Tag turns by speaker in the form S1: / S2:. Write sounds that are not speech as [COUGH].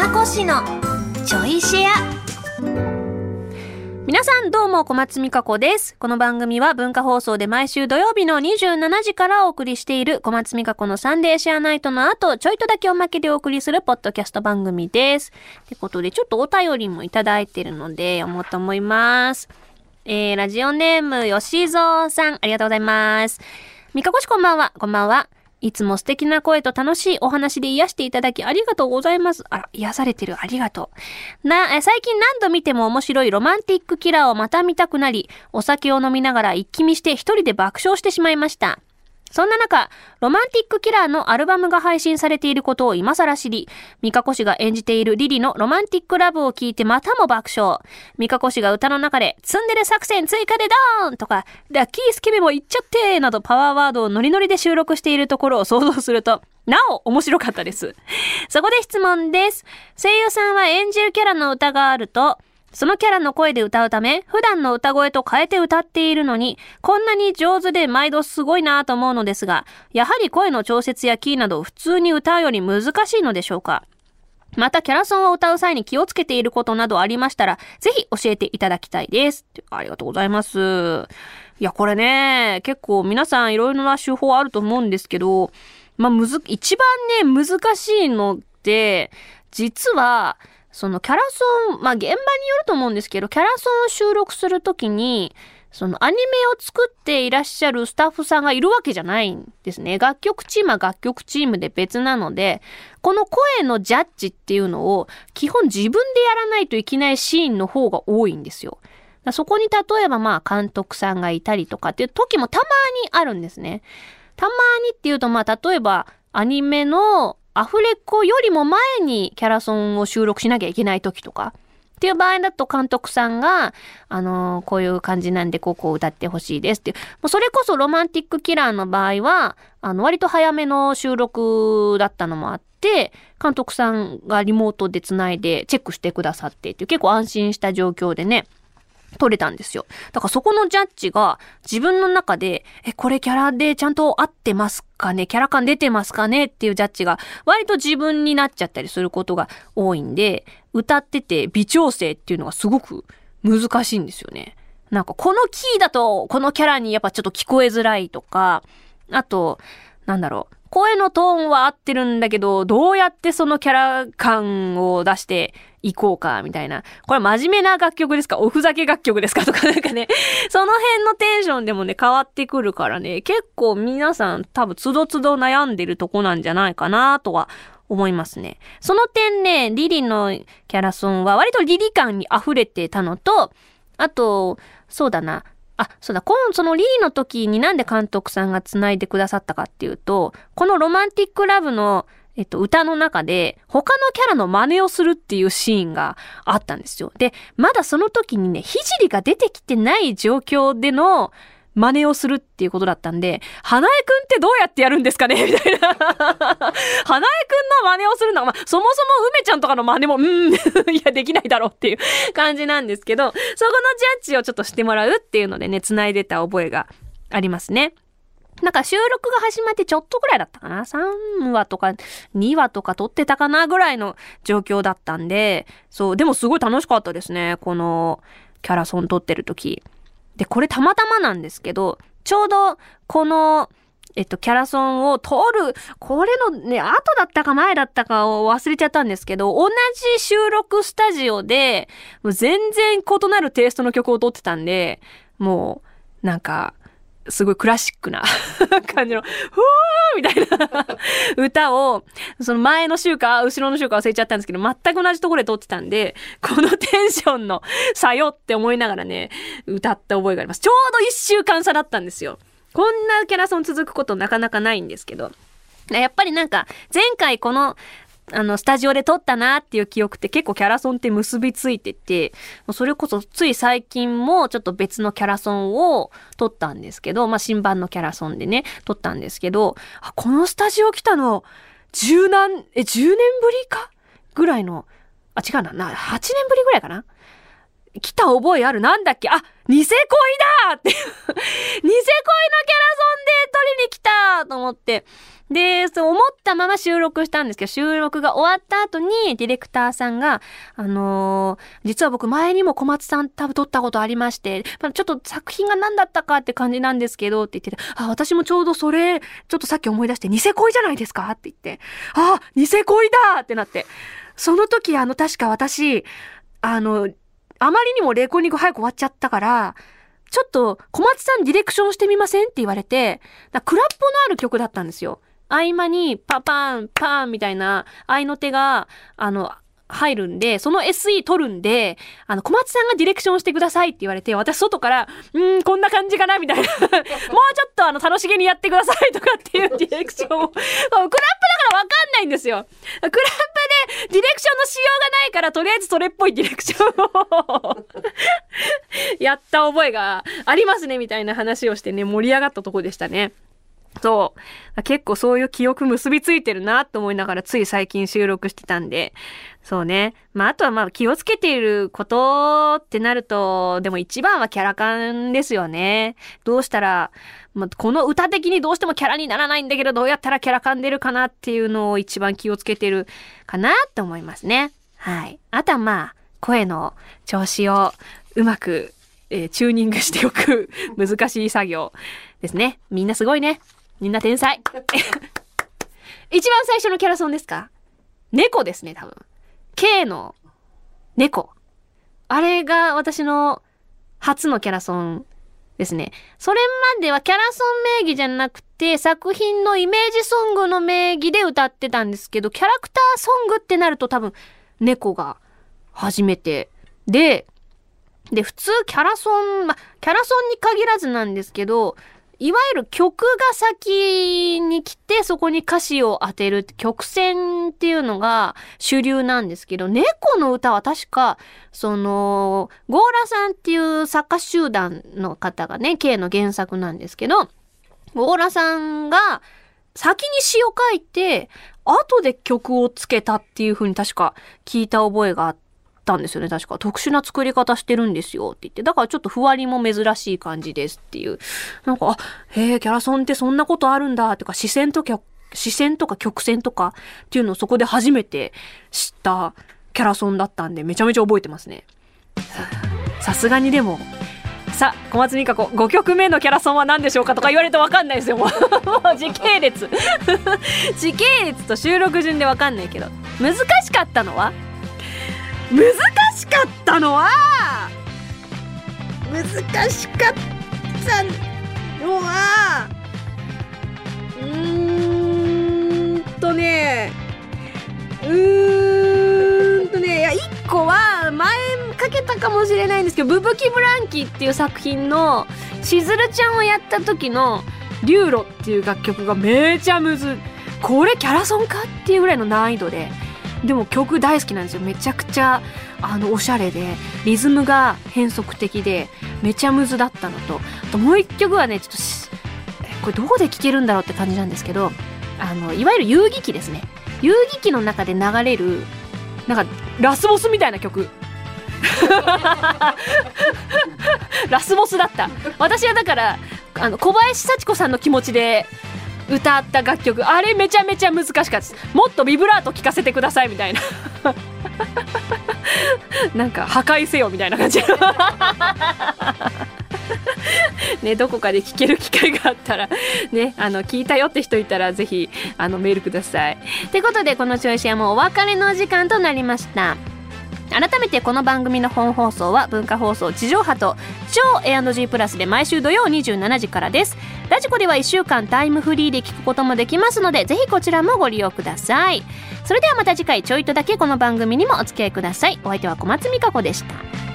S1: かこしのちょいシェア
S2: 皆さんどうも小松美香子です。この番組は文化放送で毎週土曜日の27時からお送りしている小松美香子のサンデーシェアナイトの後、ちょいとだけおまけでお送りするポッドキャスト番組です。ってことでちょっとお便りもいただいてるので読もうと思います。えー、ラジオネーム吉蔵さん、ありがとうございます。美香子しこんばんは、こんばんは。いつも素敵な声と楽しいお話で癒していただきありがとうございます。あら、癒されてる。ありがとう。な、え最近何度見ても面白いロマンティックキラーをまた見たくなり、お酒を飲みながら一気見して一人で爆笑してしまいました。そんな中、ロマンティックキラーのアルバムが配信されていることを今更知り、ミカコ氏が演じているリリのロマンティックラブを聞いてまたも爆笑。ミカコ氏が歌の中で、ツンデレ作戦追加でドーンとか、ラッキースケベも言っちゃってなどパワーワードをノリノリで収録しているところを想像すると、なお面白かったです。そこで質問です。声優さんは演じるキャラの歌があると、そのキャラの声で歌うため、普段の歌声と変えて歌っているのに、こんなに上手で毎度すごいなと思うのですが、やはり声の調節やキーなど普通に歌うより難しいのでしょうか？また、キャラソンを歌う際に気をつけていることなどありましたら、ぜひ教えていただきたいです。ありがとうございます。いや、これね、結構皆さんいろいろな手法あると思うんですけど、まあ、むず、一番ね、難しいのって、実は、そのキャラソン、まあ、現場によると思うんですけど、キャラソンを収録するときに、そのアニメを作っていらっしゃるスタッフさんがいるわけじゃないんですね。楽曲チームは楽曲チームで別なので、この声のジャッジっていうのを基本自分でやらないといけないシーンの方が多いんですよ。だそこに例えばまあ監督さんがいたりとかっていう時もたまにあるんですね。たまにっていうとまあ例えばアニメのアフレコよりも前にキャラソンを収録しなきゃいけない時とか。っていう場合だと監督さんが、あのーこういう感じなんでこうこを歌ってほしいですっていう。もうそれこそロマンティックキラーの場合は、あの、割と早めの収録だったのもあって、監督さんがリモートで繋いでチェックしてくださってっていう。結構安心した状況でね、撮れたんですよ。だからそこのジャッジが自分の中で、え、これキャラでちゃんと合ってますかね？キャラ感出てますかね？っていうジャッジが割と自分になっちゃったりすることが多いんで、歌ってて微調整っていうのがすごく難しいんですよね。なんかこのキーだとこのキャラにやっぱちょっと聞こえづらいとか、あと、なんだろう。声のトーンは合ってるんだけど、どうやってそのキャラ感を出していこうか、みたいな。これ真面目な楽曲ですか？おふざけ楽曲ですか？とかなんかね、[LAUGHS] その辺のテンションでもね、変わってくるからね、結構皆さん多分つどつど悩んでるとこなんじゃないかなとは思いますね。その点ね、リリのキャラソンは割とリリ感に溢れてたのと、あと、そうだな。あ、そうだ、この、そのリーの時になんで監督さんが繋いでくださったかっていうと、このロマンティックラブの、えっと、歌の中で、他のキャラの真似をするっていうシーンがあったんですよ。で、まだその時にね、ひじりが出てきてない状況での真似をするっていうことだったんで、花江くんってどうやってやるんですかね？[LAUGHS] みたいな。花江くんの真似をするのは、まあ、そもそも梅ちゃんとかの真似も、うん、[LAUGHS] いや、できないだろうっていう感じなんですけど、そこのジャッジをちょっとしてもらうっていうのでね、繋いでた覚えがありますね。なんか収録が始まってちょっとぐらいだったかな ?3 話とか2話とか撮ってたかなぐらいの状況だったんで、そう、でもすごい楽しかったですね。このキャラソン撮ってる時。で、これたまたまなんですけど、ちょうどこの、えっと、キャラソンを通る、これのね、後だったか前だったかを忘れちゃったんですけど、同じ収録スタジオで、もう全然異なるテイストの曲を撮ってたんで、もう、なんか、すごいクラシックな [LAUGHS] 感じの、ふわみたいな歌を、その前の週か後ろの週か忘れちゃったんですけど、全く同じところで撮ってたんで、このテンションの差よって思いながらね、歌った覚えがあります。ちょうど一週間差だったんですよ。こんなキャラソン続くことなかなかないんですけど。やっぱりなんか、前回この、あの、スタジオで撮ったなっていう記憶って結構キャラソンって結びついてて、それこそつい最近もちょっと別のキャラソンを撮ったんですけど、まあ新版のキャラソンでね、撮ったんですけど、あ、このスタジオ来たの、十何、え、10年ぶりか？ぐらいの、あ、違うな、な、8年ぶりぐらいかな？来た覚えあるなんだっけ？あ、ニセ恋だって [LAUGHS] ニセ恋のキャラソンで取りに来たと思って。で、そう思ったまま収録したんですけど、収録が終わった後にディレクターさんが、あのー、実は僕前にも小松さん多分撮ったことありまして、ちょっと作品が何だったかって感じなんですけど、って言ってて、あ、私もちょうどそれ、ちょっとさっき思い出して、ニセ恋じゃないですかって言って、あ、ニセ恋だってなって。その時、あの、確か私、あの、あまりにもレコーディング早く終わっちゃったから、ちょっと小松さんディレクションしてみませんって言われて、クラッポのある曲だったんですよ。合間にパパン、パンみたいな合いの手が、あの、入るんで、その SE 取るんで、あの、小松さんがディレクションしてくださいって言われて、私外から、うん、こんな感じかなみたいな。[LAUGHS] もうちょっとあの、楽しげにやってくださいとかっていうディレクションを。クラップだからわかんないんですよ。クラップでディレクションのしようがないから、とりあえずそれっぽいディレクションを [LAUGHS] やった覚えがありますね、みたいな話をしてね、盛り上がったとこでしたね。そう。結構そういう記憶結びついてるなと思いながらつい最近収録してたんで。そうね。まあ、あとはまあ気をつけていることってなると、でも一番はキャラ感ですよね。どうしたら、まあ、この歌的にどうしてもキャラにならないんだけど、どうやったらキャラ感出るかなっていうのを一番気をつけてるかなって思いますね。はい。あとはまあ、声の調子をうまく、えー、チューニングしておく [LAUGHS] 難しい作業ですね。みんなすごいね。みんな天才。[LAUGHS] 一番最初のキャラソンですか？猫ですね、多分。K の猫。あれが私の初のキャラソンですね。それまではキャラソン名義じゃなくて、作品のイメージソングの名義で歌ってたんですけど、キャラクターソングってなると多分、猫が初めてで、で、普通キャラソン、ま、キャラソンに限らずなんですけど、いわゆる曲が先に来て、そこに歌詞を当てる曲線っていうのが主流なんですけど、猫の歌は確か、その、ゴーラさんっていう作家集団の方がね、K の原作なんですけど、ゴーラさんが先に詩を書いて、後で曲をつけたっていう風に確か聞いた覚えがあって、たんですよね、確か。特殊な作り方してるんですよって言って。だからちょっとふわりも珍しい感じですっていう。なんか、あ、へえ、キャラソンってそんなことあるんだとか、視線とか、視線とか曲線とかっていうのをそこで初めて知ったキャラソンだったんで、めちゃめちゃ覚えてますね。さすがにでも、さあ、小松美香子、5曲目のキャラソンは何でしょうかとか言われるとわかんないですよ、もう。もう時系列。[LAUGHS] 時系列と収録順でわかんないけど。難しかったのは難しかったのは難しかったのはうーんとねうーんとねいや1個は前かけたかもしれないんですけど「ブブキブランキ」っていう作品のしずるちゃんをやった時の「リューロ」っていう楽曲がめちゃむずこれキャラソンかっていうぐらいの難易度で。でも曲大好きなんですよ。めちゃくちゃあのおしゃれでリズムが変則的でめちゃむずだったのと。あともう一曲はねちょっとこれどこで聴けるんだろうって感じなんですけどあのいわゆる遊戯機ですね。遊戯機の中で流れるなんかラスボスみたいな曲。ラスボスだった。私はだからあの小林幸子さんの気持ちで歌った楽曲あれめちゃめちゃ難しかったですもっとビブラート聴かせてくださいみたいな [LAUGHS] なんか破壊せよみたいな感じ [LAUGHS] ね、どこかで聞ける機会があったら、ね、あの、聞いたよって人いたら、ぜひ、あの、メールください。ってことで、このチョイシはもうお別れの時間となりました。改めてこの番組の本放送は文化放送地上波と超 A&G プラスで毎週土曜27時からです。ラジコでは1週間タイムフリーで聞くこともできますのでぜひこちらもご利用ください。それではまた次回ちょいとだけこの番組にもお付き合いください。お相手は小松美香子でした。